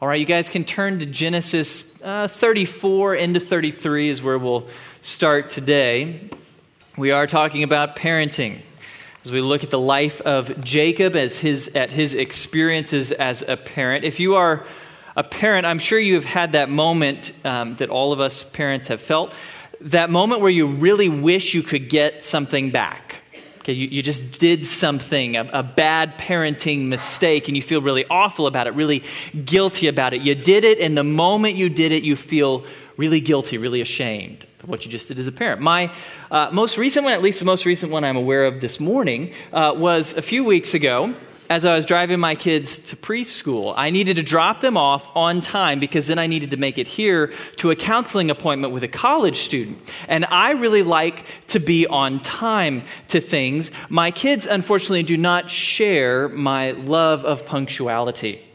All right, you guys can turn to Genesis uh, 34 into 33 is where we'll start today. We are talking about parenting as we look at the life of Jacob as his at his experiences as a parent. If you are a parent, I'm sure you have had that moment um, that all of us parents have felt. That moment where you really wish you could get something back Okay, you, you just did something, a, a bad parenting mistake, and you feel really awful about it, really guilty about it. You did it, and the moment you did it, you feel really guilty, really ashamed of what you just did as a parent. My uh, most recent one, at least the most recent one I'm aware of this morning, uh, was a few weeks ago as I was driving my kids to preschool. I needed to drop them off on time because then I needed to make it here to a counseling appointment with a college student. And I really like to be on time to things. My kids, unfortunately, do not share my love of punctuality.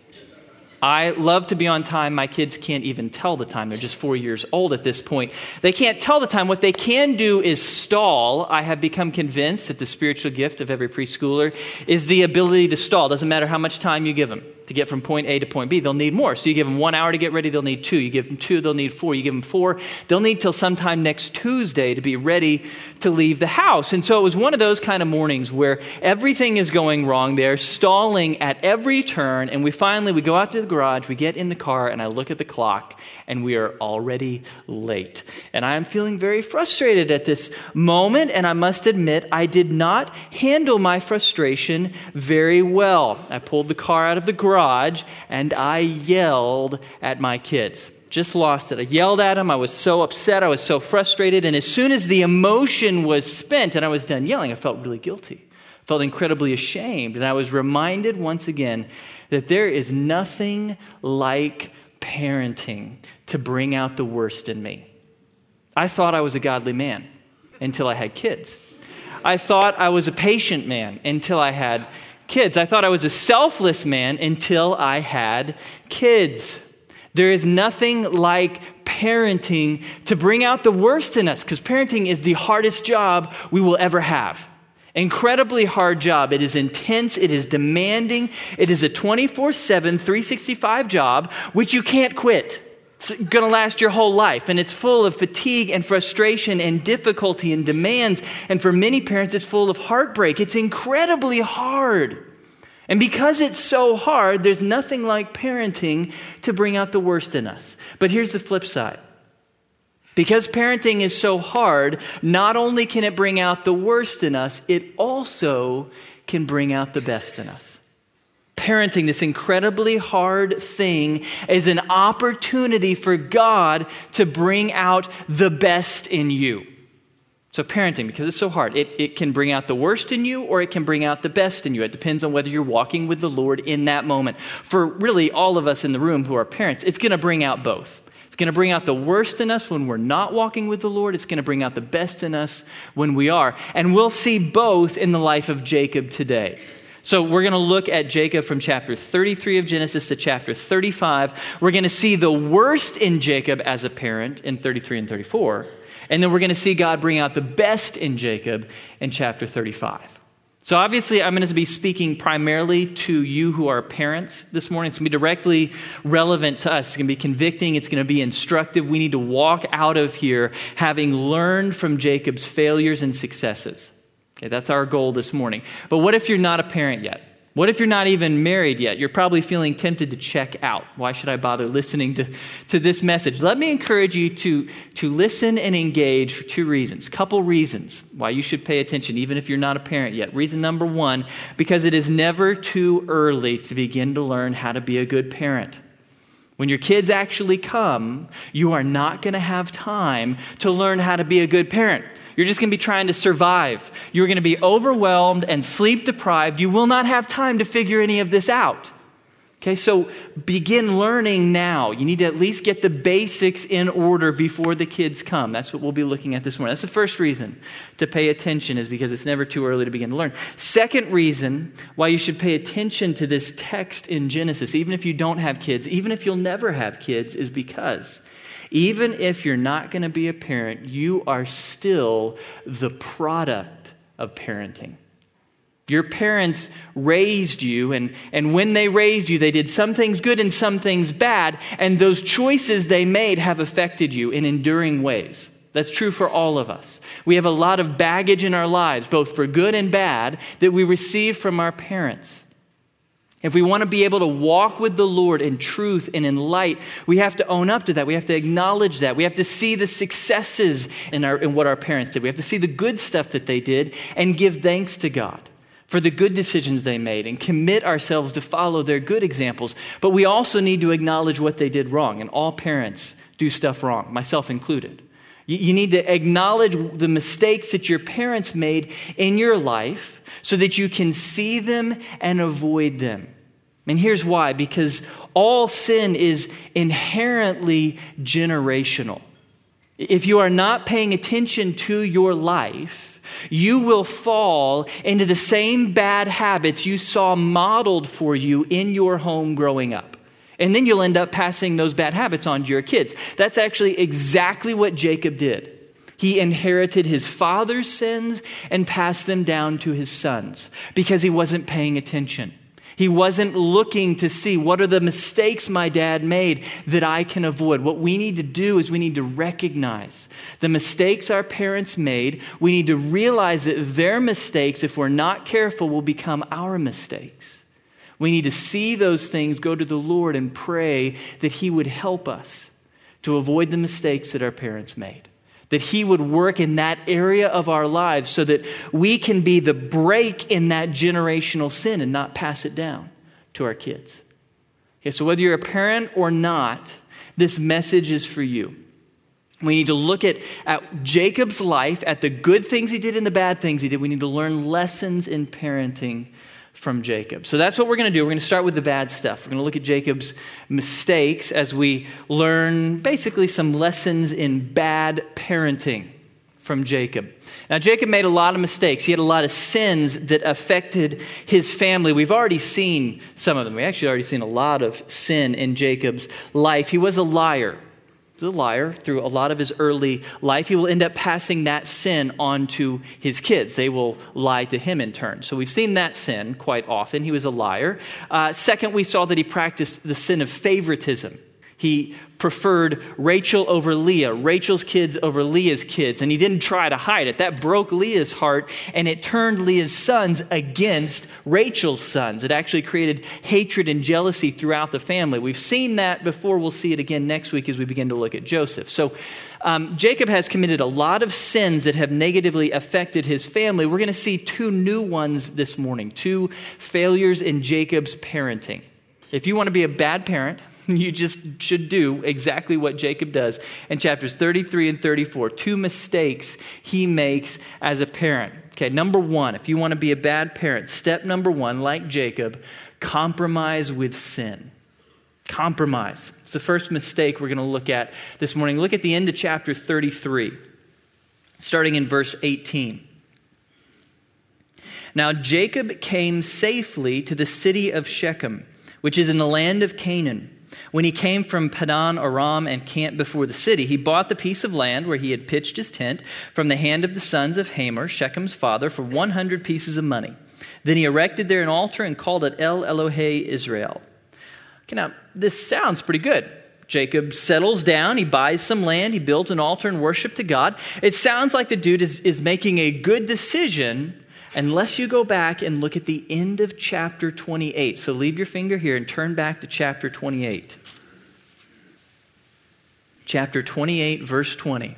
I love to be on time. My kids can't even tell the time. They're just four years old at this point. They can't tell the time. What they can do is stall. I have become convinced that the spiritual gift of every preschooler is the ability to stall. Doesn't matter how much time you give them to get from point A to point B. They'll need more. So you give them one hour to get ready, they'll need two. You give them two, they'll need four. You give them four, they'll need till sometime next Tuesday to be ready to leave the house. And so it was one of those kind of mornings where everything is going wrong. They're stalling at every turn. And we finally, we go out to the garage, we get in the car, and I look at the clock, and we are already late. And I am feeling very frustrated at this moment. And I must admit, I did not handle my frustration very well. I pulled the car out of the garage garage and I yelled at my kids. Just lost it. I yelled at them. I was so upset. I was so frustrated. And as soon as the emotion was spent and I was done yelling, I felt really guilty. I felt incredibly ashamed. And I was reminded once again that there is nothing like parenting to bring out the worst in me. I thought I was a godly man until I had kids. I thought I was a patient man until I had kids. I thought I was a selfless man until I had kids. There is nothing like parenting to bring out the worst in us because parenting is the hardest job we will ever have. Incredibly hard job. It is intense. It is demanding. It is a 24 7, 365 job, which you can't quit. It's going to last your whole life. And it's full of fatigue and frustration and difficulty and demands. And for many parents, it's full of heartbreak. It's incredibly hard. And because it's so hard, there's nothing like parenting to bring out the worst in us. But here's the flip side. Because parenting is so hard, not only can it bring out the worst in us, it also can bring out the best in us parenting, this incredibly hard thing, is an opportunity for God to bring out the best in you. So, parenting, because it's so hard, it, it can bring out the worst in you or it can bring out the best in you. It depends on whether you're walking with the Lord in that moment. For really all of us in the room who are parents, it's going to bring out both. It's going to bring out the worst in us when we're not walking with the Lord. It's going to bring out the best in us when we are. And we'll see both in the life of Jacob today. So we're going to look at Jacob from chapter 33 of Genesis to chapter 35. We're going to see the worst in Jacob as a parent in 33 and 34. And then we're going to see God bring out the best in Jacob in chapter 35. So, obviously, I'm going to be speaking primarily to you who are parents this morning. It's going to be directly relevant to us. It's going to be convicting. It's going to be instructive. We need to walk out of here having learned from Jacob's failures and successes. Okay, that's our goal this morning. But what if you're not a parent yet? What if you're not even married yet? You're probably feeling tempted to check out. Why should I bother listening to, to this message? Let me encourage you to, to listen and engage for two reasons. Couple reasons why you should pay attention, even if you're not a parent yet. Reason number one, because it is never too early to begin to learn how to be a good parent. When your kids actually come, you are not going to have time to learn how to be a good parent. You're just going to be trying to survive. You're going to be overwhelmed and sleep deprived. You will not have time to figure any of this out. Okay, so begin learning now. You need to at least get the basics in order before the kids come. That's what we'll be looking at this morning. That's the first reason to pay attention, is because it's never too early to begin to learn. Second reason why you should pay attention to this text in Genesis, even if you don't have kids, even if you'll never have kids, is because even if you're not going to be a parent, you are still the product of parenting. Your parents raised you, and, and when they raised you, they did some things good and some things bad, and those choices they made have affected you in enduring ways. That's true for all of us. We have a lot of baggage in our lives, both for good and bad, that we receive from our parents. If we want to be able to walk with the Lord in truth and in light, we have to own up to that. We have to acknowledge that. We have to see the successes in, our, in what our parents did. We have to see the good stuff that they did and give thanks to God for the good decisions they made and commit ourselves to follow their good examples. But we also need to acknowledge what they did wrong. And all parents do stuff wrong, myself included. You, need to acknowledge the mistakes that your parents made in your life so that you can see them and avoid them. And here's why because all sin is inherently generational. If you are not paying attention to your life, you will fall into the same bad habits you saw modeled for you in your home growing up. And then you'll end up passing those bad habits on to your kids. That's actually exactly what Jacob did. He inherited his father's sins and passed them down to his sons because he wasn't paying attention. He wasn't looking to see what are the mistakes my dad made that I can avoid. What we need to do is we need to recognize the mistakes our parents made. We need to realize that their mistakes, if we're not careful, will become our mistakes. We need to see those things, go to the Lord, and pray that He would help us to avoid the mistakes that our parents made that He would work in that area of our lives so that we can be the break in that generational sin and not pass it down to our kids. Okay, so whether you're a parent or not, this message is for you. We need to look at, at Jacob's life, at the good things he did and the bad things he did. We need to learn lessons in parenting from Jacob. So that's what we're going to do. We're going to start with the bad stuff. We're going to look at Jacob's mistakes as we learn basically some lessons in bad parenting from Jacob. Now, Jacob made a lot of mistakes. He had a lot of sins that affected his family. We've already seen some of them. We actually already seen a lot of sin in Jacob's life. He was a liar a liar through a lot of his early life. He will end up passing that sin on to his kids. They will lie to him in turn. So we've seen that sin quite often. He was a liar. Uh, second, we saw that he practiced the sin of favoritism. He preferred Rachel over Leah, Rachel's kids over Leah's kids, and he didn't try to hide it. That broke Leah's heart, and it turned Leah's sons against Rachel's sons. It actually created hatred and jealousy throughout the family. We've seen that before. We'll see it again next week as we begin to look at Joseph. So, um, Jacob has committed a lot of sins that have negatively affected his family. We're going to see two new ones this morning, two failures in Jacob's parenting. If you want to be a bad parent, you just should do exactly what Jacob does in chapters 33 and 34. Two mistakes he makes as a parent. Okay, number one, if you want to be a bad parent, step number one, like Jacob, compromise with sin. Compromise. It's the first mistake we're going to look at this morning. Look at the end of chapter 33, starting in verse 18. Now Jacob came safely to the city of Shechem, which is in the land of Canaan when he came from Padan Aram and camped before the city, he bought the piece of land where he had pitched his tent from the hand of the sons of Hamor, Shechem's father, for 100 pieces of money. Then he erected there an altar and called it El Elohe Israel. Okay, now, this sounds pretty good. Jacob settles down, he buys some land, he builds an altar and worship to God. It sounds like the dude is, is making a good decision unless you go back and look at the end of chapter 28. So leave your finger here and turn back to chapter 28. Chapter 28, verse 20.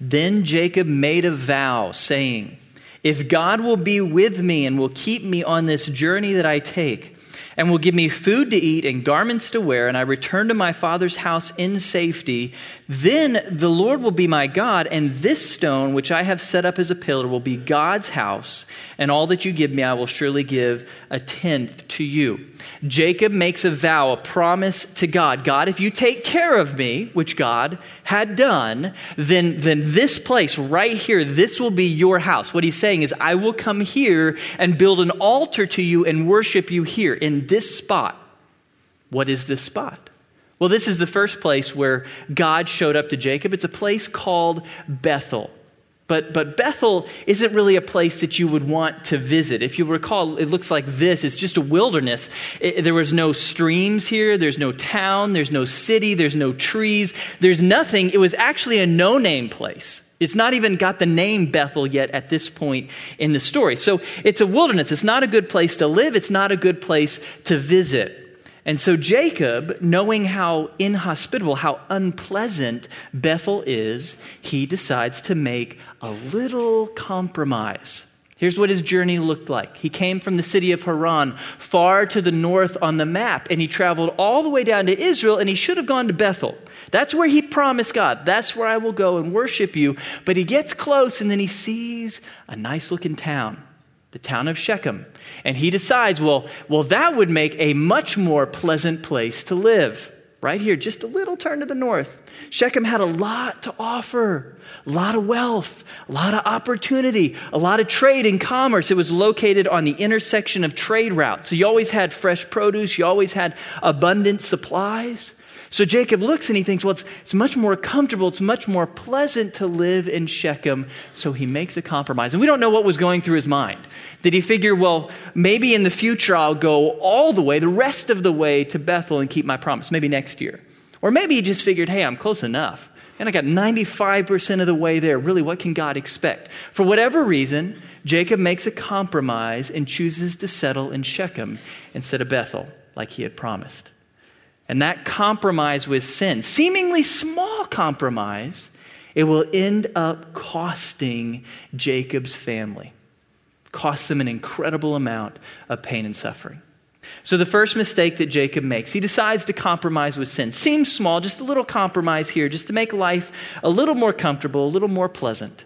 Then Jacob made a vow, saying, If God will be with me and will keep me on this journey that I take, and will give me food to eat and garments to wear, and I return to my father's house in safety, then the Lord will be my God, and this stone which I have set up as a pillar will be God's house, and all that you give me I will surely give a tenth to you. Jacob makes a vow, a promise to God God, if you take care of me, which God had done, then, then this place right here, this will be your house. What he's saying is, I will come here and build an altar to you and worship you here in this spot. What is this spot? Well, this is the first place where God showed up to Jacob. It's a place called Bethel. But, but Bethel isn't really a place that you would want to visit. If you recall, it looks like this. It's just a wilderness. It, there was no streams here. There's no town. There's no city. There's no trees. There's nothing. It was actually a no name place. It's not even got the name Bethel yet at this point in the story. So it's a wilderness. It's not a good place to live. It's not a good place to visit. And so Jacob, knowing how inhospitable, how unpleasant Bethel is, he decides to make a little compromise. Here's what his journey looked like. He came from the city of Haran, far to the north on the map, and he traveled all the way down to Israel, and he should have gone to Bethel. That's where he promised God, that's where I will go and worship you. But he gets close, and then he sees a nice looking town the town of Shechem. And he decides, well, well, that would make a much more pleasant place to live. Right here, just a little turn to the north. Shechem had a lot to offer, a lot of wealth, a lot of opportunity, a lot of trade and commerce. It was located on the intersection of trade routes. So you always had fresh produce, you always had abundant supplies. So Jacob looks and he thinks, well, it's, it's much more comfortable, it's much more pleasant to live in Shechem. So he makes a compromise. And we don't know what was going through his mind. Did he figure, well, maybe in the future I'll go all the way, the rest of the way to Bethel and keep my promise, maybe next year? Or maybe he just figured, hey, I'm close enough. And I got 95% of the way there. Really, what can God expect? For whatever reason, Jacob makes a compromise and chooses to settle in Shechem instead of Bethel, like he had promised. And that compromise with sin, seemingly small compromise, it will end up costing Jacob's family, cost them an incredible amount of pain and suffering. So, the first mistake that Jacob makes, he decides to compromise with sin. Seems small, just a little compromise here, just to make life a little more comfortable, a little more pleasant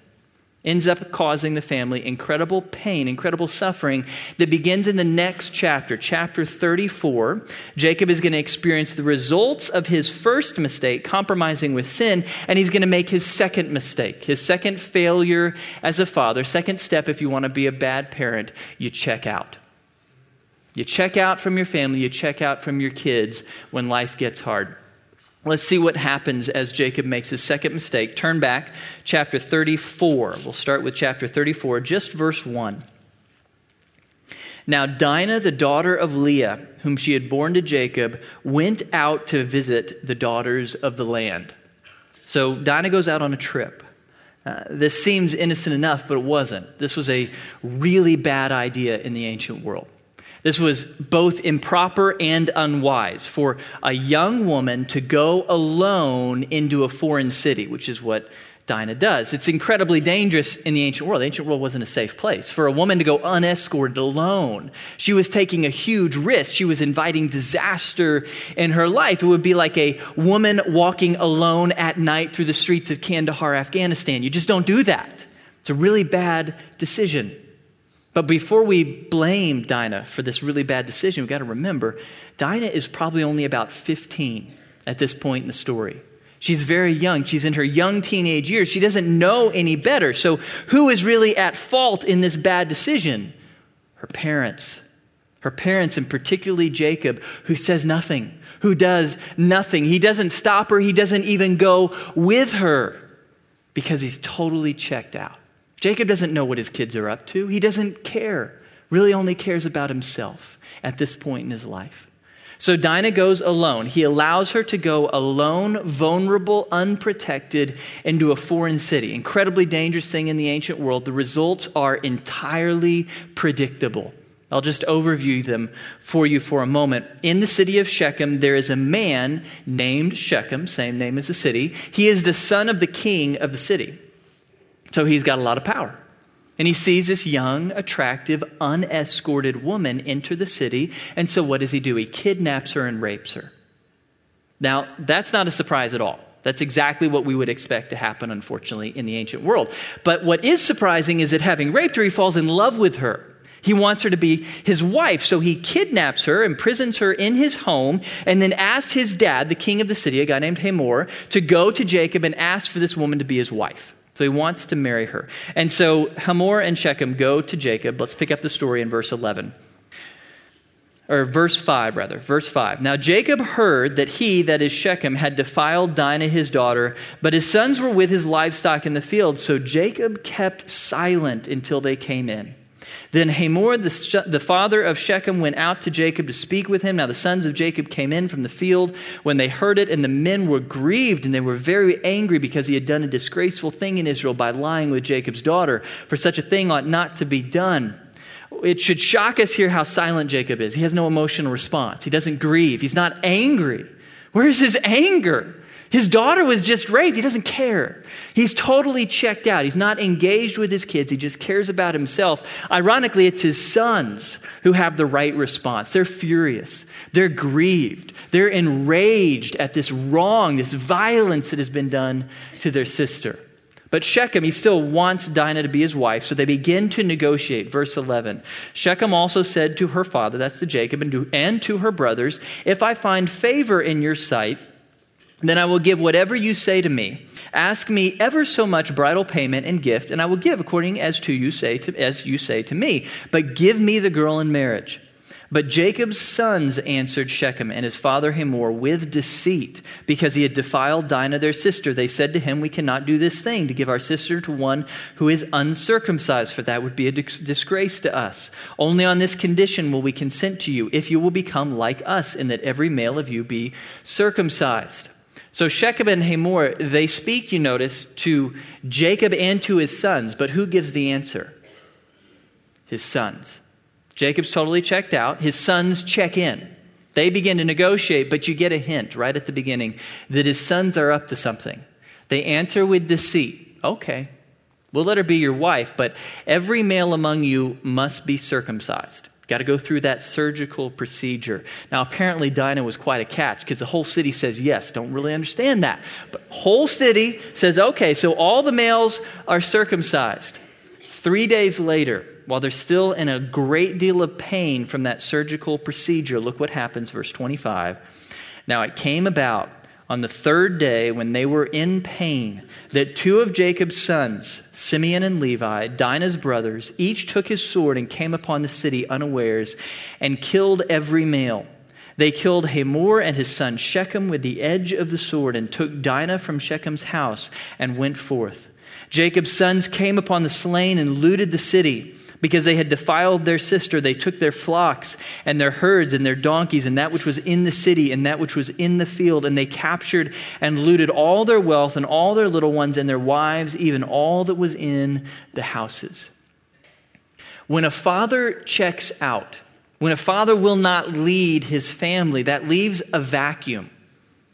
ends up causing the family incredible pain, incredible suffering that begins in the next chapter, chapter 34. Jacob is going to experience the results of his first mistake, compromising with sin, and he's going to make his second mistake, his second failure as a father. Second step, if you want to be a bad parent, you check out. You check out from your family, you check out from your kids when life gets hard. Let's see what happens as Jacob makes his second mistake. Turn back, chapter 34. We'll start with chapter 34, just verse 1. Now, Dinah, the daughter of Leah, whom she had borne to Jacob, went out to visit the daughters of the land. So, Dinah goes out on a trip. Uh, this seems innocent enough, but it wasn't. This was a really bad idea in the ancient world. This was both improper and unwise for a young woman to go alone into a foreign city, which is what Dinah does. It's incredibly dangerous in the ancient world. The ancient world wasn't a safe place. For a woman to go unescorted alone, she was taking a huge risk. She was inviting disaster in her life. It would be like a woman walking alone at night through the streets of Kandahar, Afghanistan. You just don't do that. It's a really bad decision. But before we blame Dinah for this really bad decision, we've got to remember Dinah is probably only about 15 at this point in the story. She's very young. She's in her young teenage years. She doesn't know any better. So, who is really at fault in this bad decision? Her parents. Her parents, and particularly Jacob, who says nothing, who does nothing. He doesn't stop her, he doesn't even go with her because he's totally checked out. Jacob doesn't know what his kids are up to. He doesn't care, really only cares about himself at this point in his life. So Dinah goes alone. He allows her to go alone, vulnerable, unprotected, into a foreign city. Incredibly dangerous thing in the ancient world. The results are entirely predictable. I'll just overview them for you for a moment. In the city of Shechem, there is a man named Shechem, same name as the city. He is the son of the king of the city. So he's got a lot of power. And he sees this young, attractive, unescorted woman enter the city. And so what does he do? He kidnaps her and rapes her. Now, that's not a surprise at all. That's exactly what we would expect to happen, unfortunately, in the ancient world. But what is surprising is that having raped her, he falls in love with her. He wants her to be his wife, so he kidnaps her, imprisons her in his home, and then asks his dad, the king of the city, a guy named Hamor, to go to Jacob and ask for this woman to be his wife. So he wants to marry her. And so Hamor and Shechem go to Jacob. Let's pick up the story in verse 11. or verse 5 rather verse 5 now jacob heard that he that is shechem had defiled dinah his daughter but his sons were with his livestock in the field so jacob kept silent until they came in then Hamor, the, the, father of Shechem, went out to Jacob to speak with him. Now the sons of Jacob came in from the field when they heard it, and the men were grieved, and they were very angry because he had done a disgraceful thing in Israel by lying with Jacob's daughter. For such a thing ought not to be done. It should shock us here how silent Jacob is. He has no emotional response. He doesn't grieve. He's not angry. Where's his anger? His daughter was just raped. He doesn't care. He's totally checked out. He's not engaged with his kids. He just cares about himself. Ironically, it's his sons who have the right response. They're furious. They're grieved. They're enraged at this wrong, this violence that has been done to their sister. But Shechem, he still wants Dinah to be his wife, so they begin to negotiate. Verse 11 Shechem also said to her father, that's to Jacob, and to, and to her brothers, If I find favor in your sight, then I will give whatever you say to me. Ask me ever so much bridal payment and gift, and I will give according as to you say to, as you say to me. But give me the girl in marriage. But Jacob's sons answered Shechem and his father Hamor with deceit, because he had defiled Dinah their sister. They said to him, We cannot do this thing to give our sister to one who is uncircumcised, for that would be a disgrace to us. Only on this condition will we consent to you, if you will become like us, in that every male of you be circumcised. So Shechem and Hamor, they speak, you notice, to Jacob and to his sons, but who gives the answer? His sons. Jacob's totally checked out. His sons check in. They begin to negotiate, but you get a hint right at the beginning that his sons are up to something. They answer with deceit. Okay, we'll let her be your wife, but every male among you must be circumcised. Got to go through that surgical procedure. Now, apparently, Dinah was quite a catch because the whole city says yes. Don't really understand that. But whole city says, okay, so all the males are circumcised. Three days later, while they're still in a great deal of pain from that surgical procedure, look what happens, verse 25. Now it came about on the third day when they were in pain that two of Jacob's sons, Simeon and Levi, Dinah's brothers, each took his sword and came upon the city unawares and killed every male. They killed Hamor and his son Shechem with the edge of the sword and took Dinah from Shechem's house and went forth. Jacob's sons came upon the slain and looted the city. Because they had defiled their sister, they took their flocks and their herds and their donkeys and that which was in the city and that which was in the field, and they captured and looted all their wealth and all their little ones and their wives, even all that was in the houses. When a father checks out, when a father will not lead his family, that leaves a vacuum.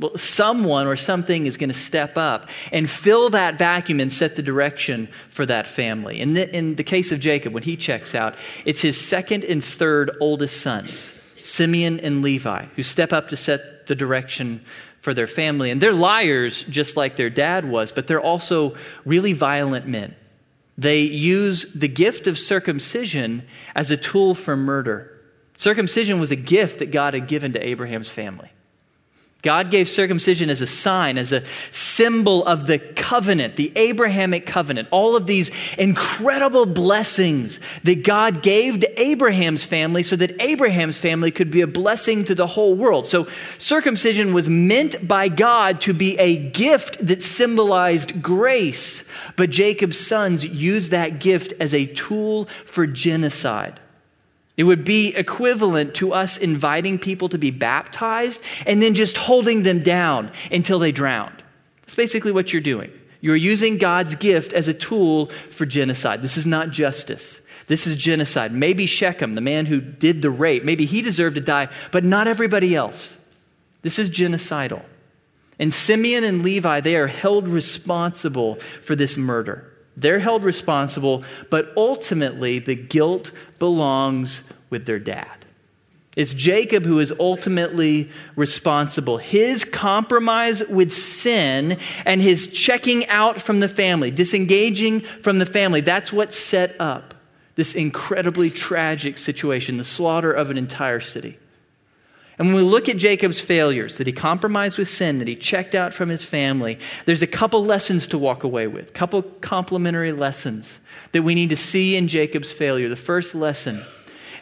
Well, someone or something is going to step up and fill that vacuum and set the direction for that family. In the, in the case of Jacob, when he checks out, it's his second and third oldest sons, Simeon and Levi, who step up to set the direction for their family. And they're liars, just like their dad was, but they're also really violent men. They use the gift of circumcision as a tool for murder. Circumcision was a gift that God had given to Abraham's family. God gave circumcision as a sign, as a symbol of the covenant, the Abrahamic covenant, all of these incredible blessings that God gave to Abraham's family so that Abraham's family could be a blessing to the whole world. So circumcision was meant by God to be a gift that symbolized grace, but Jacob's sons used that gift as a tool for genocide. It would be equivalent to us inviting people to be baptized and then just holding them down until they drowned. That's basically what you're doing. You're using God's gift as a tool for genocide. This is not justice. This is genocide. Maybe Shechem, the man who did the rape, maybe he deserved to die, but not everybody else. This is genocidal. And Simeon and Levi, they are held responsible for this murder. They're held responsible, but ultimately the guilt belongs with their dad. It's Jacob who is ultimately responsible. His compromise with sin and his checking out from the family, disengaging from the family, that's what set up this incredibly tragic situation, the slaughter of an entire city. And when we look at Jacob's failures, that he compromised with sin, that he checked out from his family, there's a couple lessons to walk away with, a couple complementary lessons that we need to see in Jacob's failure. The first lesson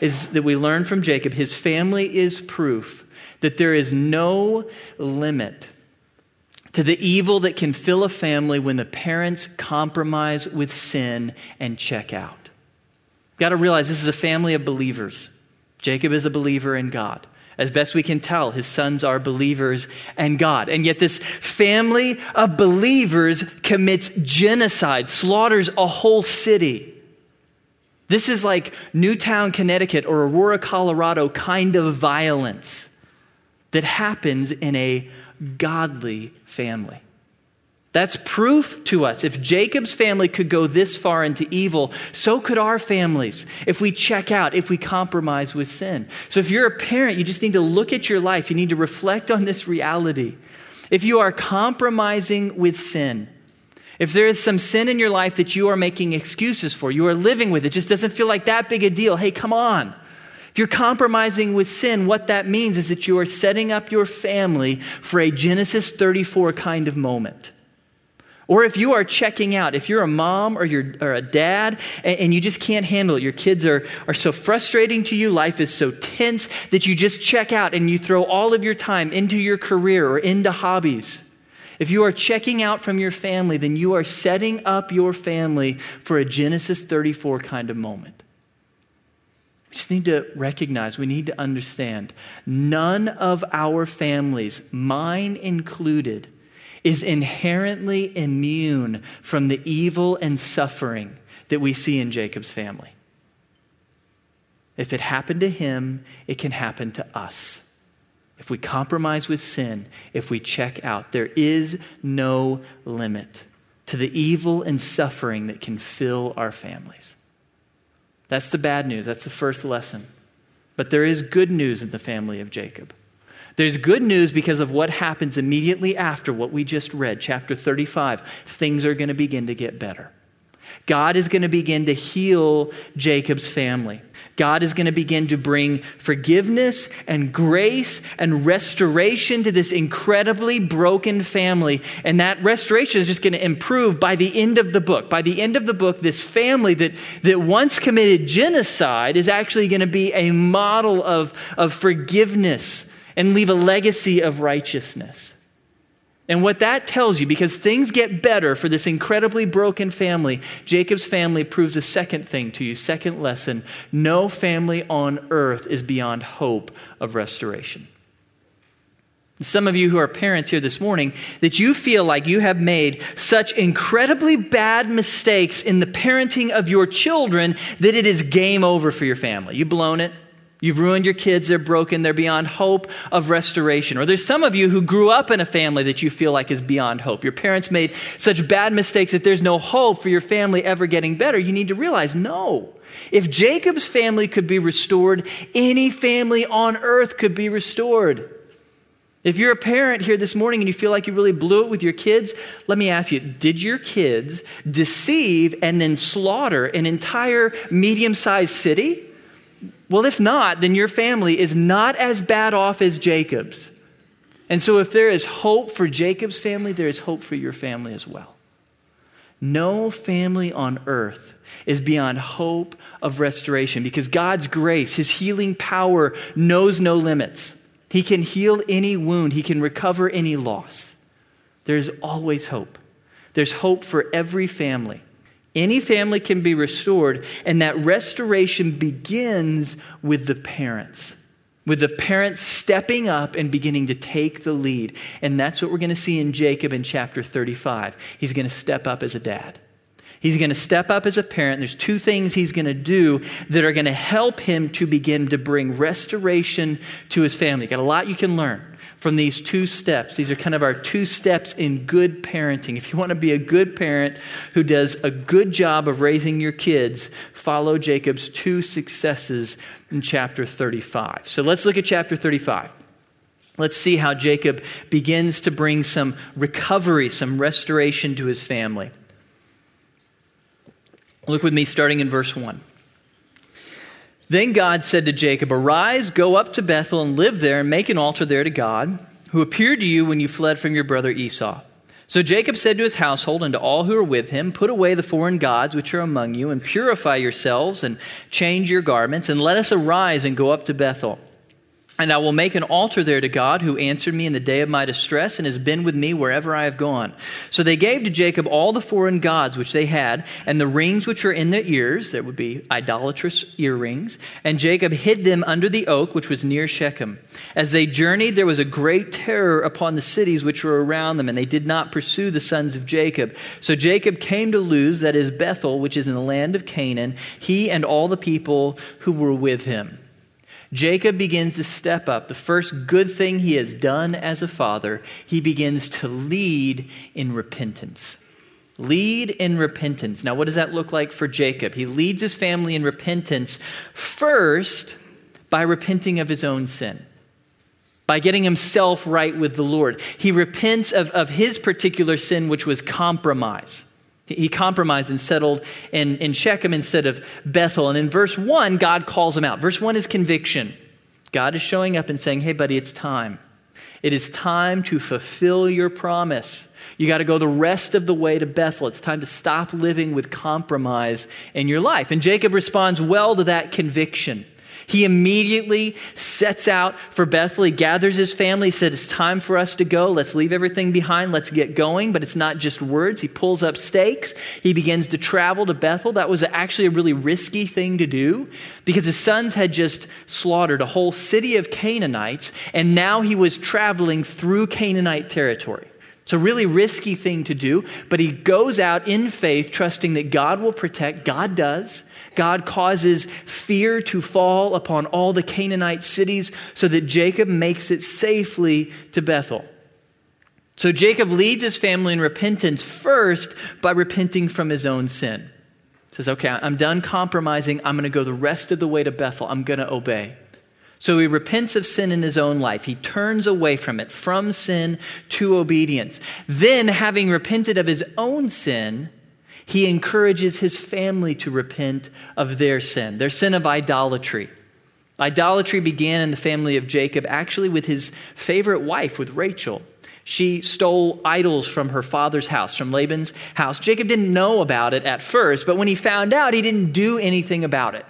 is that we learn from Jacob his family is proof that there is no limit to the evil that can fill a family when the parents compromise with sin and check out. Got to realize this is a family of believers. Jacob is a believer in God. As best we can tell, his sons are believers and God. And yet, this family of believers commits genocide, slaughters a whole city. This is like Newtown, Connecticut or Aurora, Colorado kind of violence that happens in a godly family. That's proof to us. If Jacob's family could go this far into evil, so could our families if we check out, if we compromise with sin. So if you're a parent, you just need to look at your life. You need to reflect on this reality. If you are compromising with sin, if there is some sin in your life that you are making excuses for, you are living with, it just doesn't feel like that big a deal. Hey, come on. If you're compromising with sin, what that means is that you are setting up your family for a Genesis 34 kind of moment. Or if you are checking out, if you're a mom or you're or a dad and, and, you just can't handle it, your kids are, are so frustrating to you, life is so tense that you just check out and you throw all of your time into your career or into hobbies. If you are checking out from your family, then you are setting up your family for a Genesis 34 kind of moment. We just need to recognize, we need to understand, none of our families, mine included, is inherently immune from the evil and suffering that we see in Jacob's family. If it happened to him, it can happen to us. If we compromise with sin, if we check out, there is no limit to the evil and suffering that can fill our families. That's the bad news. That's the first lesson. But there is good news in the family of Jacob. There's good news because of what happens immediately after what we just read, chapter 35. Things are going to begin to get better. God is going to begin to heal Jacob's family. God is going to begin to bring forgiveness and grace and restoration to this incredibly broken family. And that restoration is just going to improve by the end of the book. By the end of the book, this family that, that once committed genocide is actually going to be a model of, of forgiveness and leave a legacy of righteousness. And what that tells you, because things get better for this incredibly broken family, Jacob's family proves a second thing to you. Second lesson no family on earth is beyond hope of restoration. Some of you who are parents here this morning, that you feel like you have made such incredibly bad mistakes in the parenting of your children that it is game over for your family. You've blown it. You've ruined your kids, they're broken, they're beyond hope of restoration. Or there's some of you who grew up in a family that you feel like is beyond hope. Your parents made such bad mistakes that there's no hope for your family ever getting better. You need to realize no. If Jacob's family could be restored, any family on earth could be restored. If you're a parent here this morning and you feel like you really blew it with your kids, let me ask you did your kids deceive and then slaughter an entire medium sized city? Well, if not, then your family is not as bad off as Jacob's. And so, if there is hope for Jacob's family, there is hope for your family as well. No family on earth is beyond hope of restoration because God's grace, His healing power, knows no limits. He can heal any wound, He can recover any loss. There's always hope. There's hope for every family. Any family can be restored, and that restoration begins with the parents. With the parents stepping up and beginning to take the lead. And that's what we're going to see in Jacob in chapter 35. He's going to step up as a dad. He's going to step up as a parent. There's two things he's going to do that are going to help him to begin to bring restoration to his family. Got a lot you can learn from these two steps. These are kind of our two steps in good parenting. If you want to be a good parent who does a good job of raising your kids, follow Jacob's two successes in chapter 35. So let's look at chapter 35. Let's see how Jacob begins to bring some recovery, some restoration to his family. Look with me starting in verse 1. Then God said to Jacob, Arise, go up to Bethel and live there and make an altar there to God, who appeared to you when you fled from your brother Esau. So Jacob said to his household and to all who were with him, Put away the foreign gods which are among you, and purify yourselves, and change your garments, and let us arise and go up to Bethel. And I will make an altar there to God who answered me in the day of my distress and has been with me wherever I have gone. So they gave to Jacob all the foreign gods which they had and the rings which were in their ears. There would be idolatrous earrings. And Jacob hid them under the oak which was near Shechem. As they journeyed, there was a great terror upon the cities which were around them, and they did not pursue the sons of Jacob. So Jacob came to Luz, that is Bethel, which is in the land of Canaan, he and all the people who were with him. Jacob begins to step up. The first good thing he has done as a father, he begins to lead in repentance. Lead in repentance. Now, what does that look like for Jacob? He leads his family in repentance first by repenting of his own sin, by getting himself right with the Lord. He repents of, of his particular sin, which was compromise. He compromised and settled in, in Shechem instead of Bethel. And in verse 1, God calls him out. Verse 1 is conviction. God is showing up and saying, Hey, buddy, it's time. It is time to fulfill your promise. You got to go the rest of the way to Bethel. It's time to stop living with compromise in your life. And Jacob responds well to that conviction. He immediately sets out for Bethel. He gathers his family. Said, It's time for us to go. Let's leave everything behind. Let's get going. But it's not just words. He pulls up stakes. He begins to travel to Bethel. That was actually a really risky thing to do because his sons had just slaughtered a whole city of Canaanites, and now he was traveling through Canaanite territory. It's a really risky thing to do, but he goes out in faith, trusting that God will protect. God does. God causes fear to fall upon all the Canaanite cities so that Jacob makes it safely to Bethel. So Jacob leads his family in repentance first by repenting from his own sin. He says, okay, I'm done compromising. I'm going to go the rest of the way to Bethel. I'm going to obey. So he repents of sin in his own life. He turns away from it, from sin to obedience. Then, having repented of his own sin, he encourages his family to repent of their sin, their sin of idolatry. Idolatry began in the family of Jacob, actually with his favorite wife, with Rachel. She stole idols from her father's house, from Laban's house. Jacob didn't know about it at first, but when he found out, he didn't do anything about it.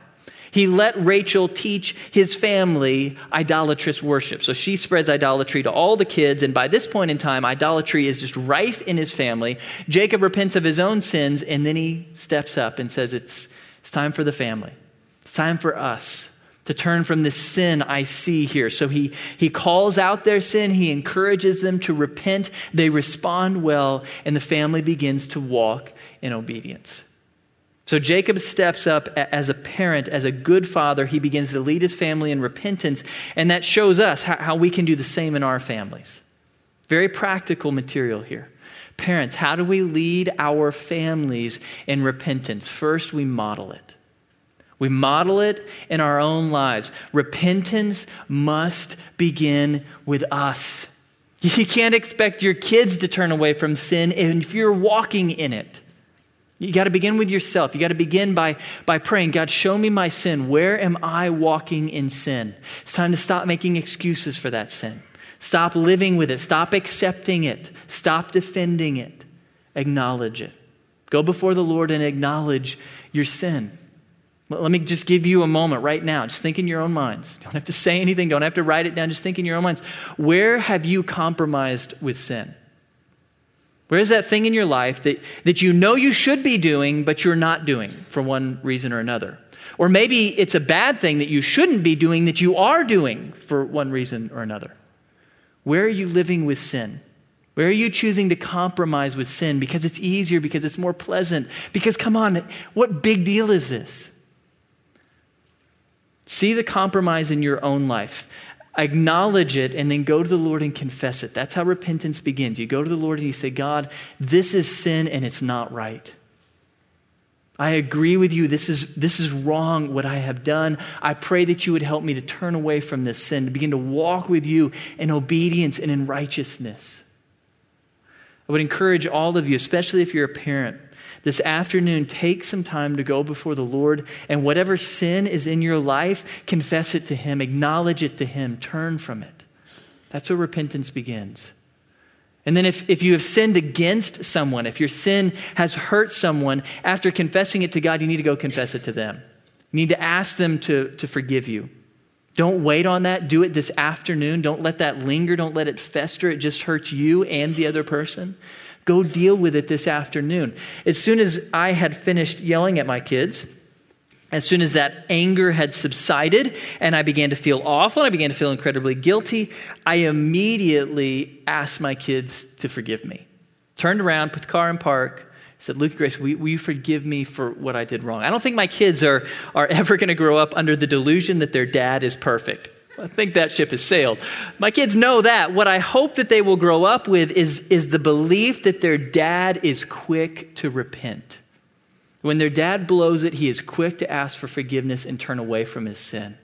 He let Rachel teach his family idolatrous worship. So she spreads idolatry to all the kids, and by this point in time, idolatry is just rife in his family. Jacob repents of his own sins, and then he steps up and says, It's, it's time for the family. It's time for us to turn from this sin I see here. So he, he calls out their sin, he encourages them to repent, they respond well, and the family begins to walk in obedience. So Jacob steps up as a parent, as a good father. He begins to lead his family in repentance, and that shows us how, we can do the same in our families. Very practical material here. Parents, how do we lead our families in repentance? First, we model it. We model it in our own lives. Repentance must begin with us. You can't expect your kids to turn away from sin if you're walking in it. You got to begin with yourself. You got to begin by, by praying, God, show me my sin. Where am I walking in sin? It's time to stop making excuses for that sin. Stop living with it. Stop accepting it. Stop defending it. Acknowledge it. Go before the Lord and acknowledge your sin. Let me just give you a moment right now. Just think in your own minds. Don't have to say anything. Don't have to write it down. Just think in your own minds. Where have you compromised with sin? Where is that thing in your life that, that you know you should be doing, but you're not doing for one reason or another? Or maybe it's a bad thing that you shouldn't be doing that you are doing for one reason or another. Where are you living with sin? Where are you choosing to compromise with sin because it's easier, because it's more pleasant? Because, come on, what big deal is this? See the compromise in your own life acknowledge it, and then go to the Lord and confess it. That's how repentance begins. You go to the Lord and you say, God, this is sin and it's not right. I agree with you. This is, this is wrong, what I have done. I pray that you would help me to turn away from this sin, to begin to walk with you in obedience and in righteousness. I would encourage all of you, especially if you're a parent, this afternoon, take some time to go before the Lord and whatever sin is in your life, confess it to Him, acknowledge it to Him, turn from it. That's where repentance begins. And then, if, if you have sinned against someone, if your sin has hurt someone, after confessing it to God, you need to go confess it to them. You need to ask them to, to forgive you. Don't wait on that. Do it this afternoon. Don't let that linger. Don't let it fester. It just hurts you and the other person. Go deal with it this afternoon. As soon as I had finished yelling at my kids, as soon as that anger had subsided and I began to feel awful and I began to feel incredibly guilty, I immediately asked my kids to forgive me. Turned around, put the car in park, said, Luke Grace, will, will you forgive me for what I did wrong? I don't think my kids are, are ever going to grow up under the delusion that their dad is perfect. I think that ship has sailed. My kids know that. What I hope that they will grow up with is, is the belief that their dad is quick to repent. When their dad blows it, he is quick to ask for forgiveness and turn away from his sin.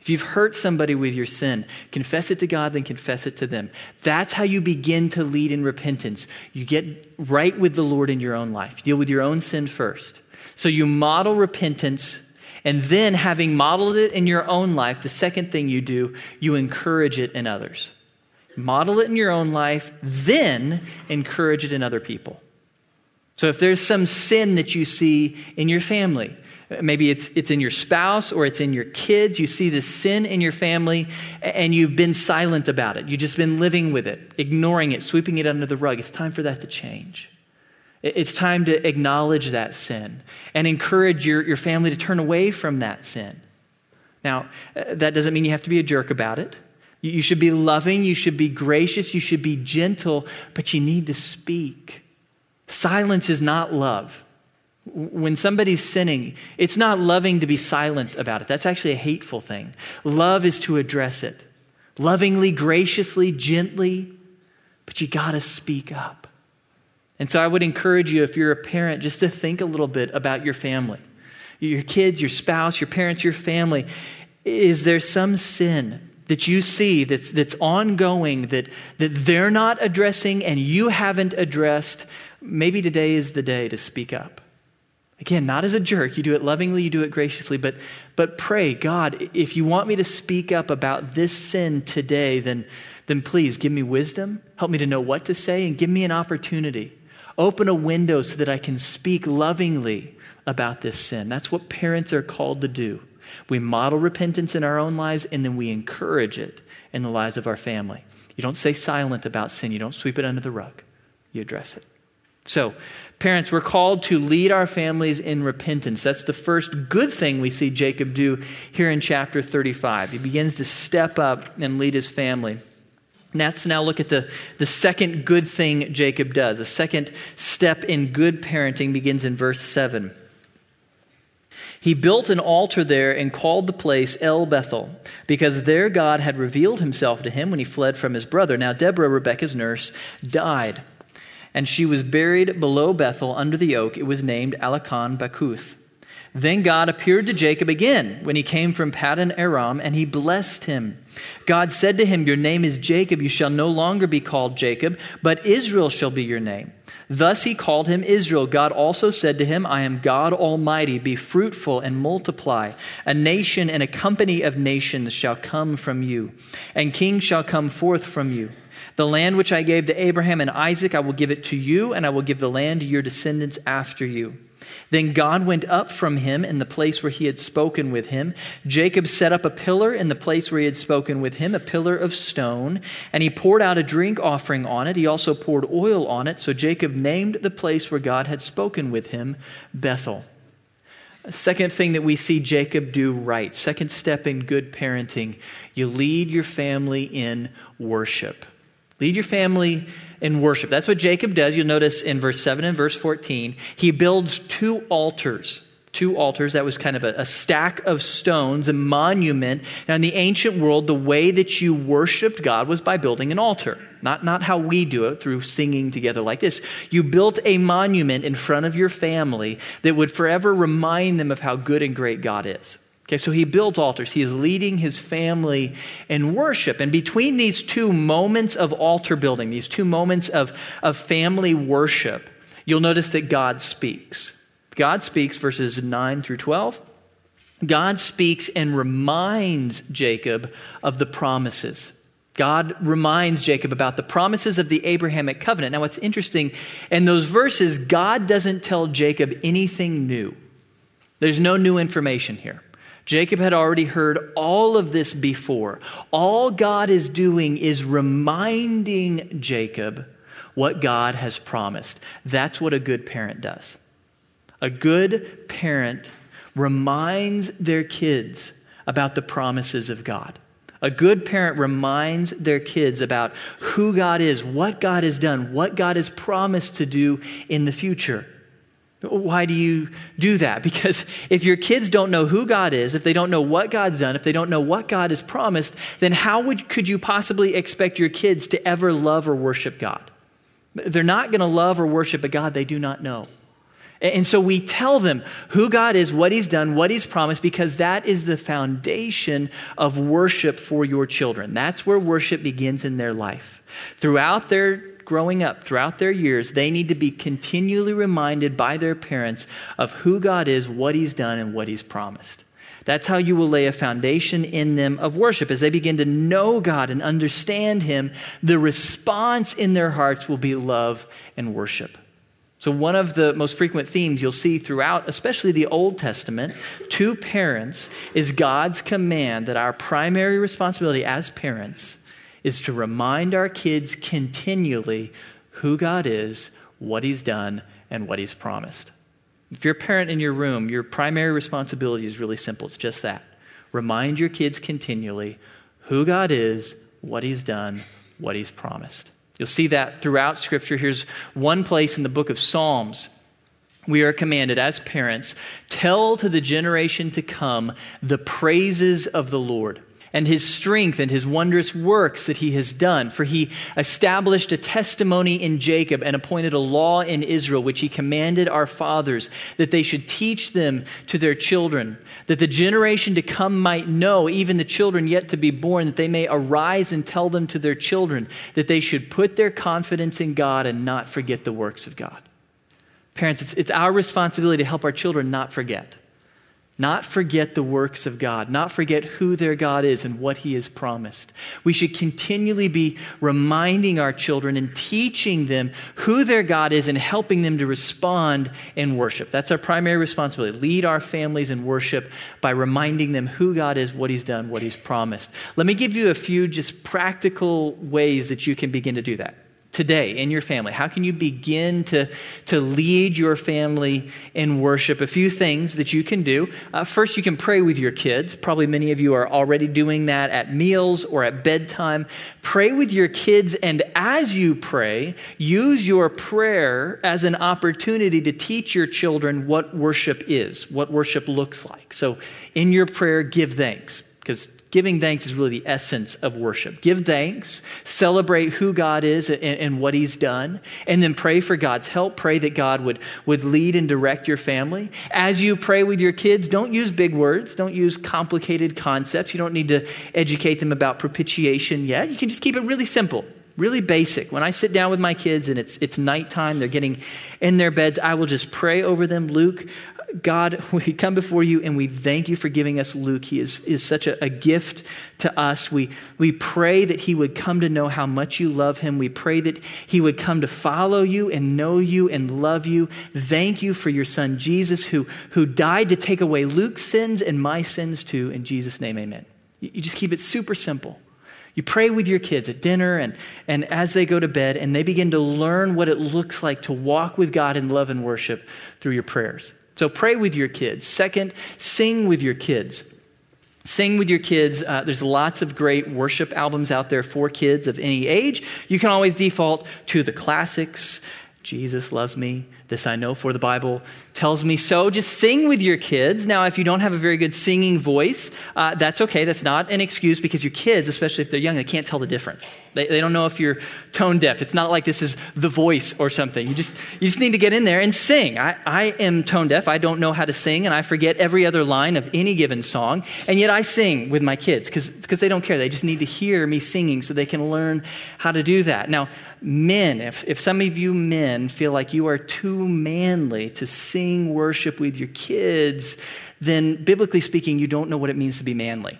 If you've hurt somebody with your sin, confess it to God, then confess it to them. That's how you begin to lead in repentance. You get right with the Lord in your own life. Deal with your own sin first. So you model repentance, and then, having modeled it in your own life, the second thing you do, you encourage it in others. Model it in your own life, then encourage it in other people. So if there's some sin that you see in your family, maybe it's, it's in your spouse or it's in your kids, you see this sin in your family and you've been silent about it. You've just been living with it, ignoring it, sweeping it under the rug. It's time for that to change. It's time to acknowledge that sin and encourage your, your family to turn away from that sin. Now, uh, that doesn't mean you have to be a jerk about it. You should be loving, you should be gracious, you should be gentle, but you need to speak. Silence is not love. When somebody's sinning, it's not loving to be silent about it. That's actually a hateful thing. Love is to address it lovingly, graciously, gently, but you got to speak up. And so I would encourage you, if you're a parent, just to think a little bit about your family your kids, your spouse, your parents, your family. Is there some sin that you see that's, that's ongoing that, that they're not addressing and you haven't addressed? maybe today is the day to speak up. Again, not as a jerk. You do it lovingly, you do it graciously, but, but pray, God, if you want me to speak up about this sin today, then, then please give me wisdom, help me to know what to say, and give me an opportunity. Open a window so that I can speak lovingly about this sin. That's what parents are called to do. We model repentance in our own lives, and then we encourage it in the lives of our family. You don't stay silent about sin, you don't sweep it under the rug, you address it. So, parents, we're called to lead our families in repentance. That's the first good thing we see Jacob do here in chapter 35. He begins to step up and lead his family. Let's now look at the, the second good thing Jacob does. A second step in good parenting begins in verse 7. He built an altar there and called the place El Bethel, because there God had revealed himself to him when he fled from his brother. Now, Deborah, Rebekah's nurse, died and she was buried below Bethel under the oak. It was named Allon Bachuth. Then God appeared to Jacob again when he came from Paddan Aram, and he blessed him. God said to him, Your name is Jacob. You shall no longer be called Jacob, but Israel shall be your name. Thus he called him Israel. God also said to him, I am God Almighty. Be fruitful and multiply. A nation and a company of nations shall come from you, and kings shall come forth from you. The land which I gave to Abraham and Isaac, I will give it to you, and I will give the land to your descendants after you. Then God went up from him in the place where he had spoken with him. Jacob set up a pillar in the place where he had spoken with him, a pillar of stone, and he poured out a drink offering on it. He also poured oil on it. So Jacob named the place where God had spoken with him Bethel. Second thing that we see Jacob do right, second step in good parenting, you lead your family in worship. Lead your family in worship. That's what Jacob does. You'll notice in verse 7 and verse 14. He builds two altars. Two altars. That was kind of a, a stack of stones, a monument. Now, in the ancient world, the way that you worshiped God was by building an altar. Not, not how we do it through singing together like this. You built a monument in front of your family that would forever remind them of how good and great God is. Okay, so he built altars. He is leading his family in worship. And between these two moments of altar building, these two moments of, of family worship, you'll notice that God speaks. God speaks, verses 9 through 12. God speaks and reminds Jacob of the promises. God reminds Jacob about the promises of the Abrahamic covenant. Now, what's interesting, in those verses, God doesn't tell Jacob anything new. There's no new information here. Jacob had already heard all of this before. All God is doing is reminding Jacob what God has promised. That's what a good parent does. A good parent reminds their kids about the promises of God. A good parent reminds their kids about who God is, what God has done, what God has promised to do in the future. Why do you do that? Because if your kids don't know who God is, if they don't know what God's done, if they don't know what God has promised, then how would, could you possibly expect your kids to ever love or worship God? They're not going to love or worship a God they do not know. And so we tell them who God is, what He's done, what He's promised, because that is the foundation of worship for your children. That's where worship begins in their life. Throughout their growing up, throughout their years, they need to be continually reminded by their parents of who God is, what He's done, and what He's promised. That's how you will lay a foundation in them of worship. As they begin to know God and understand Him, the response in their hearts will be love and worship. So, one of the most frequent themes you'll see throughout, especially the Old Testament, to parents is God's command that our primary responsibility as parents is to remind our kids continually who God is, what He's done, and what He's promised. If you're a parent in your room, your primary responsibility is really simple it's just that. Remind your kids continually who God is, what He's done, what He's promised. You'll see that throughout Scripture. Here's one place in the book of Psalms. We are commanded as parents, tell to the generation to come the praises of the Lord and his strength and his wondrous works that he has done. For he established a testimony in Jacob and appointed a law in Israel, which he commanded our fathers, that they should teach them to their children, that the generation to come might know, even the children yet to be born, that they may arise and tell them to their children, that they should put their confidence in God and not forget the works of God. Parents, it's, it's our responsibility to help our children not forget. Not forget the works of God, not forget who their God is and what He has promised. We should continually be reminding our children and teaching them who their God is and helping them to respond in worship. That's our primary responsibility. Lead our families in worship by reminding them who God is, what He's done, what He's promised. Let me give you a few just practical ways that you can begin to do that today in your family? How can you begin to, to lead your family in worship? A few things that you can do. Uh, first, you can pray with your kids. Probably many of you are already doing that at meals or at bedtime. Pray with your kids, and as you pray, use your prayer as an opportunity to teach your children what worship is, what worship looks like. So, in your prayer, give thanks because Giving thanks is really the essence of worship. Give thanks, celebrate who God is and, and, what He's done, and then pray for God's help. Pray that God would, would lead and direct your family. As you pray with your kids, don't use big words, don't use complicated concepts. You don't need to educate them about propitiation yet. You can just keep it really simple really basic. When I sit down with my kids and it's, it's nighttime, they're getting in their beds, I will just pray over them. Luke, God, we come before you and we thank you for giving us Luke. He is, is such a, a, gift to us. We, we pray that he would come to know how much you love him. We pray that he would come to follow you and know you and love you. Thank you for your son, Jesus, who, who died to take away Luke's sins and my sins too. In Jesus' name, amen. You, you just keep it super simple. You pray with your kids at dinner and, and as they go to bed, and they begin to learn what it looks like to walk with God in love and worship through your prayers. So pray with your kids. Second, sing with your kids. Sing with your kids. Uh, there's lots of great worship albums out there for kids of any age. You can always default to the classics. Jesus loves me. This I know, for the Bible tells me so. Just sing with your kids. Now, if you don't have a very good singing voice, uh, that's okay. That's not an excuse because your kids, especially if they're young, they can't tell the difference. They, they don't know if you're tone deaf. It's not like this is the voice or something. You just, you just need to get in there and sing. I, I am tone deaf. I don't know how to sing, and I forget every other line of any given song. And yet I sing with my kids because they don't care. They just need to hear me singing so they can learn how to do that. Now, men, if, if some of you men feel like you are too manly to sing worship with your kids, then biblically speaking, you don't know what it means to be manly.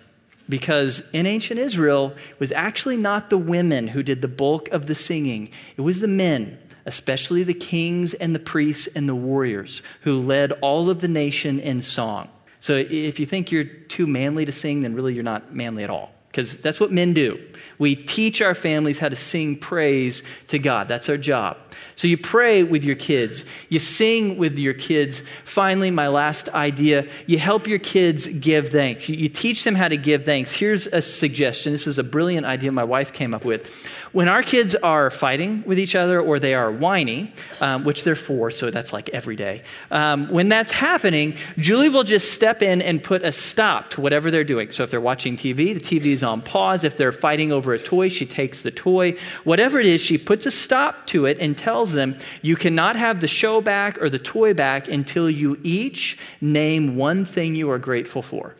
Because in ancient Israel, it was actually not the women who did the bulk of the singing, it was the men, especially the kings and the priests and the warriors, who led all of the nation in song. So if you think you're too manly to sing, then really you're not manly at all because that's what men do. We teach our families how to sing praise to God. That's our job. So you pray with your kids, you sing with your kids. Finally, my last idea you help your kids give thanks. You, you teach them how to give thanks. Here's a suggestion this is a brilliant idea my wife came up with. When our kids are fighting with each other or they are whiny, um, which they're four, so that's like every day, um, when that's happening, Julie will just step in and put a stop to whatever they're doing. So if they're watching TV, the TV is on pause. If they're fighting over a toy, she takes the toy. Whatever it is, she puts a stop to it and tells them, You cannot have the show back or the toy back until you each name one thing you are grateful for.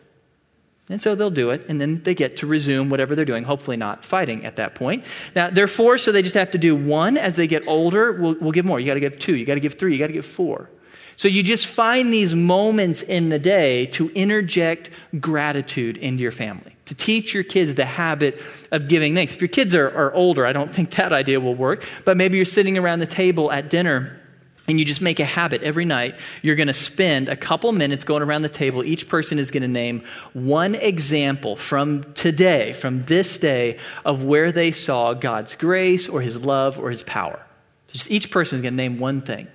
And so they'll do it, and then they get to resume whatever they're doing, hopefully not fighting at that point. Now, they're four, so they just have to do one. As they get older, we'll, we'll give more. You got to give two, you got to give three, you got to give four. So you just find these moments in the day to interject gratitude into your family, to teach your kids the habit of giving thanks. If your kids are, are older, I don't think that idea will work, but maybe you're sitting around the table at dinner and you just make a habit every night. You're going to spend a couple minutes going around the table. Each person is going to name one example from today, from this day, of where they saw God's grace or His love or His power. Just each person is going to name one thing.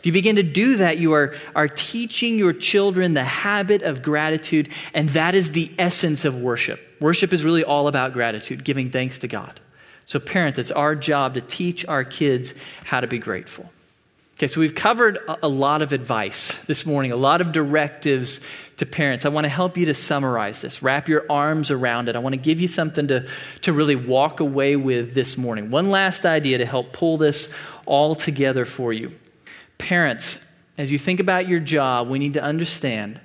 If you begin to do that, you are, are teaching your children the habit of gratitude, and that is the essence of worship. Worship is really all about gratitude, giving thanks to God. So, parents, it's our job to teach our kids how to be grateful. Okay, so we've covered a lot of advice this morning, a lot of directives to parents. I want to help you to summarize this, wrap your arms around it. I want to give you something to, to really walk away with this morning. One last idea to help pull this all together for you. Parents, as you think about your job, we need to understand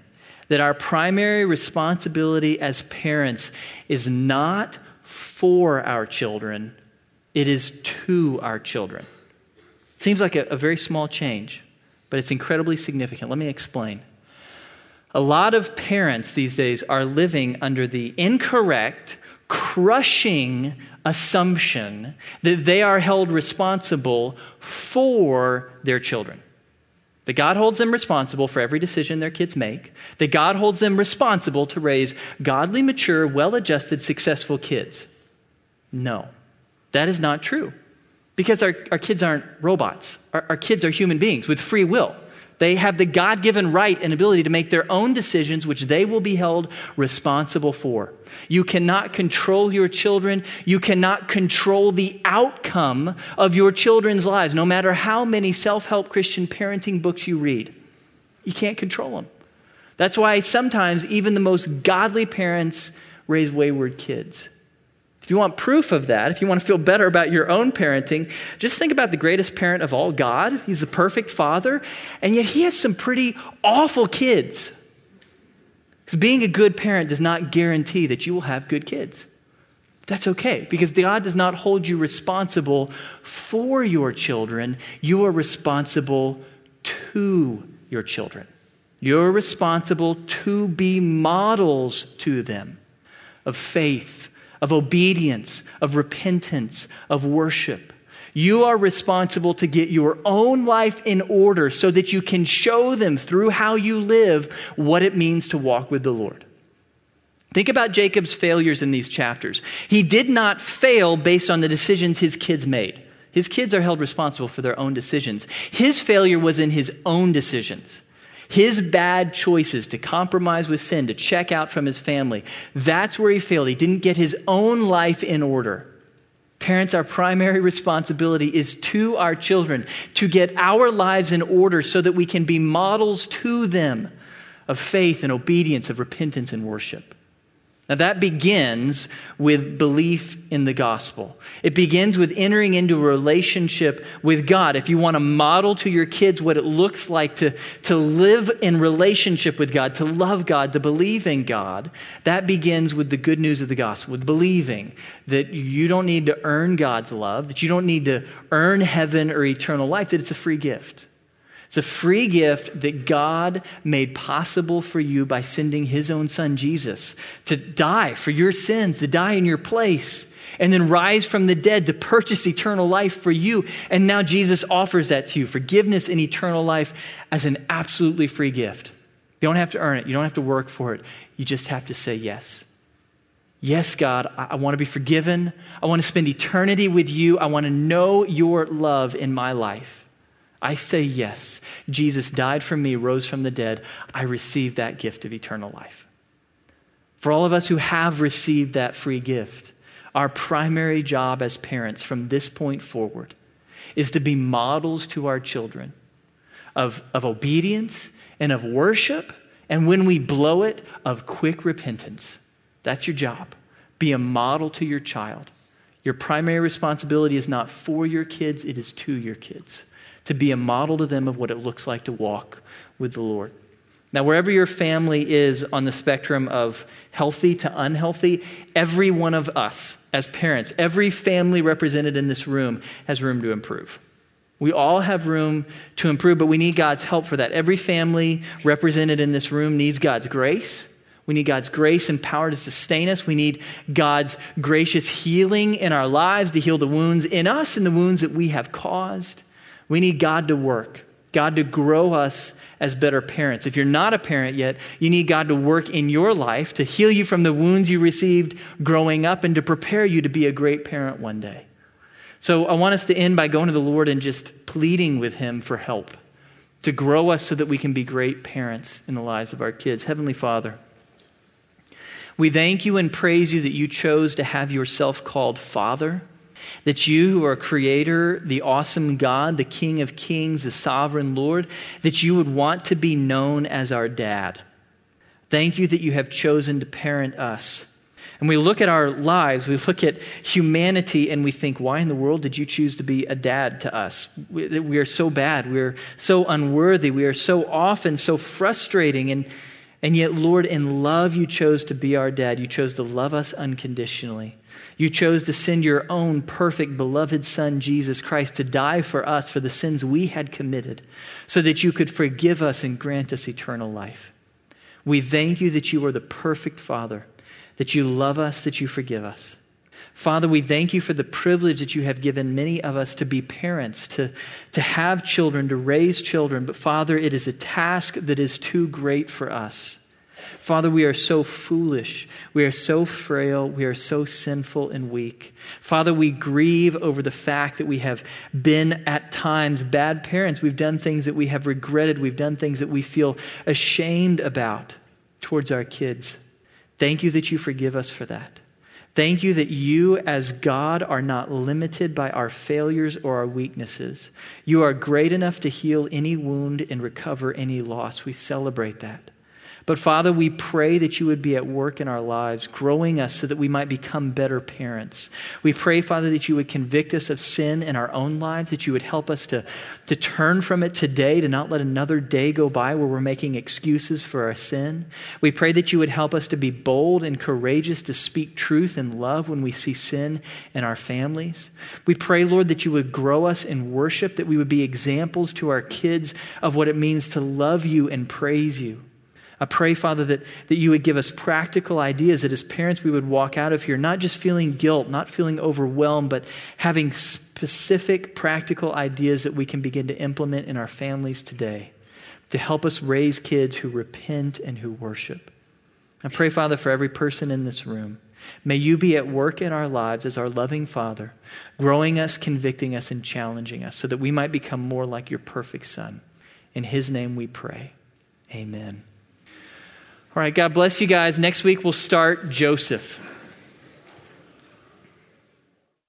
that our primary responsibility as parents is not for our children, it is to our children. Seems like a, a very small change, but it's incredibly significant. Let me explain. A lot of parents these days are living under the incorrect, crushing assumption that they are held responsible for their children. That God holds them responsible for every decision their kids make. That God holds them responsible to raise godly, mature, well adjusted, successful kids. No, that is not true. Because our, our kids aren't robots. Our, our kids are human beings with free will. They have the God given right and ability to make their own decisions, which they will be held responsible for. You cannot control your children. You cannot control the outcome of your children's lives, no matter how many self help Christian parenting books you read. You can't control them. That's why sometimes even the most godly parents raise wayward kids. If you want proof of that, if you want to feel better about your own parenting, just think about the greatest parent of all, God. He's the perfect father, and yet he has some pretty awful kids. Because being a good parent does not guarantee that you will have good kids. That's okay, because God does not hold you responsible for your children. You are responsible to your children. You're responsible to be models to them of faith of obedience, of repentance, of worship. You are responsible to get your own life in order so that you can show them through how you live what it means to walk with the Lord. Think about Jacob's failures in these chapters. He did not fail based on the decisions his kids made. His kids are held responsible for their own decisions. His failure was in his own decisions. His bad choices to compromise with sin, to check out from his family, that's where he failed. He didn't get his own life in order. Parents, our primary responsibility is to our children to get our lives in order so that we can be models to them of faith and obedience, of repentance and worship. Now, that begins with belief in the gospel. It begins with entering into a relationship with God. If you want to model to your kids what it looks like to, to live in relationship with God, to love God, to believe in God, that begins with the good news of the gospel, with believing that you don't need to earn God's love, that you don't need to earn heaven or eternal life, that it's a free gift. It's a free gift that God made possible for you by sending his own son, Jesus, to die for your sins, to die in your place, and then rise from the dead to purchase eternal life for you. And now Jesus offers that to you forgiveness and eternal life as an absolutely free gift. You don't have to earn it, you don't have to work for it. You just have to say yes. Yes, God, I, I want to be forgiven. I want to spend eternity with you. I want to know your love in my life. I say yes. Jesus died for me, rose from the dead. I receive that gift of eternal life. For all of us who have received that free gift, our primary job as parents from this point forward is to be models to our children of, of obedience and of worship, and when we blow it, of quick repentance. That's your job. Be a model to your child. Your primary responsibility is not for your kids, it is to your kids. To be a model to them of what it looks like to walk with the Lord. Now, wherever your family is on the spectrum of healthy to unhealthy, every one of us as parents, every family represented in this room has room to improve. We all have room to improve, but we need God's help for that. Every family represented in this room needs God's grace. We need God's grace and power to sustain us. We need God's gracious healing in our lives to heal the wounds in us and the wounds that we have caused. We need God to work, God to grow us as better parents. If you're not a parent yet, you need God to work in your life to heal you from the wounds you received growing up and to prepare you to be a great parent one day. So I want us to end by going to the Lord and just pleading with Him for help to grow us so that we can be great parents in the lives of our kids. Heavenly Father, we thank you and praise you that you chose to have yourself called Father that you, who are creator, the awesome God, the King of kings, the sovereign Lord, that you would want to be known as our dad. Thank you that you have chosen to parent us. And we look at our lives, we look at humanity, and we think, why in the world did you choose to be a dad to us? We, we are so bad. We are so unworthy. We are so often so frustrating. And, and yet, Lord, in love, you chose to be our dad. You chose to love us unconditionally. You chose to send your own perfect, beloved Son, Jesus Christ, to die for us for the sins we had committed, so that you could forgive us and grant us eternal life. We thank you that you are the perfect Father, that you love us, that you forgive us. Father, we thank you for the privilege that you have given many of us to be parents, to, to have children, to raise children. But Father, it is a task that is too great for us. Father, we are so foolish. We are so frail. We are so sinful and weak. Father, we grieve over the fact that we have been at times bad parents. We've done things that we have regretted. We've done things that we feel ashamed about towards our kids. Thank you that you forgive us for that. Thank you that you, as God, are not limited by our failures or our weaknesses. You are great enough to heal any wound and recover any loss. We celebrate that. But Father, we pray that you would be at work in our lives, growing us so that we might become better parents. We pray, Father, that you would convict us of sin in our own lives, that you would help us to, to turn from it today, to not let another day go by where we're making excuses for our sin. We pray that you would help us to be bold and courageous to speak truth and love when we see sin in our families. We pray, Lord, that you would grow us in worship, that we would be examples to our kids of what it means to love you and praise you. I pray, Father, that, that you would give us practical ideas that as parents we would walk out of here not just feeling guilt, not feeling overwhelmed, but having specific practical ideas that we can begin to implement in our families today to help us raise kids who repent and who worship. I pray, Father, for every person in this room. May you be at work in our lives as our loving Father, growing us, convicting us, and challenging us so that we might become more like your perfect Son. In his name we pray. Amen. All right, God bless you guys. Next week we'll start Joseph.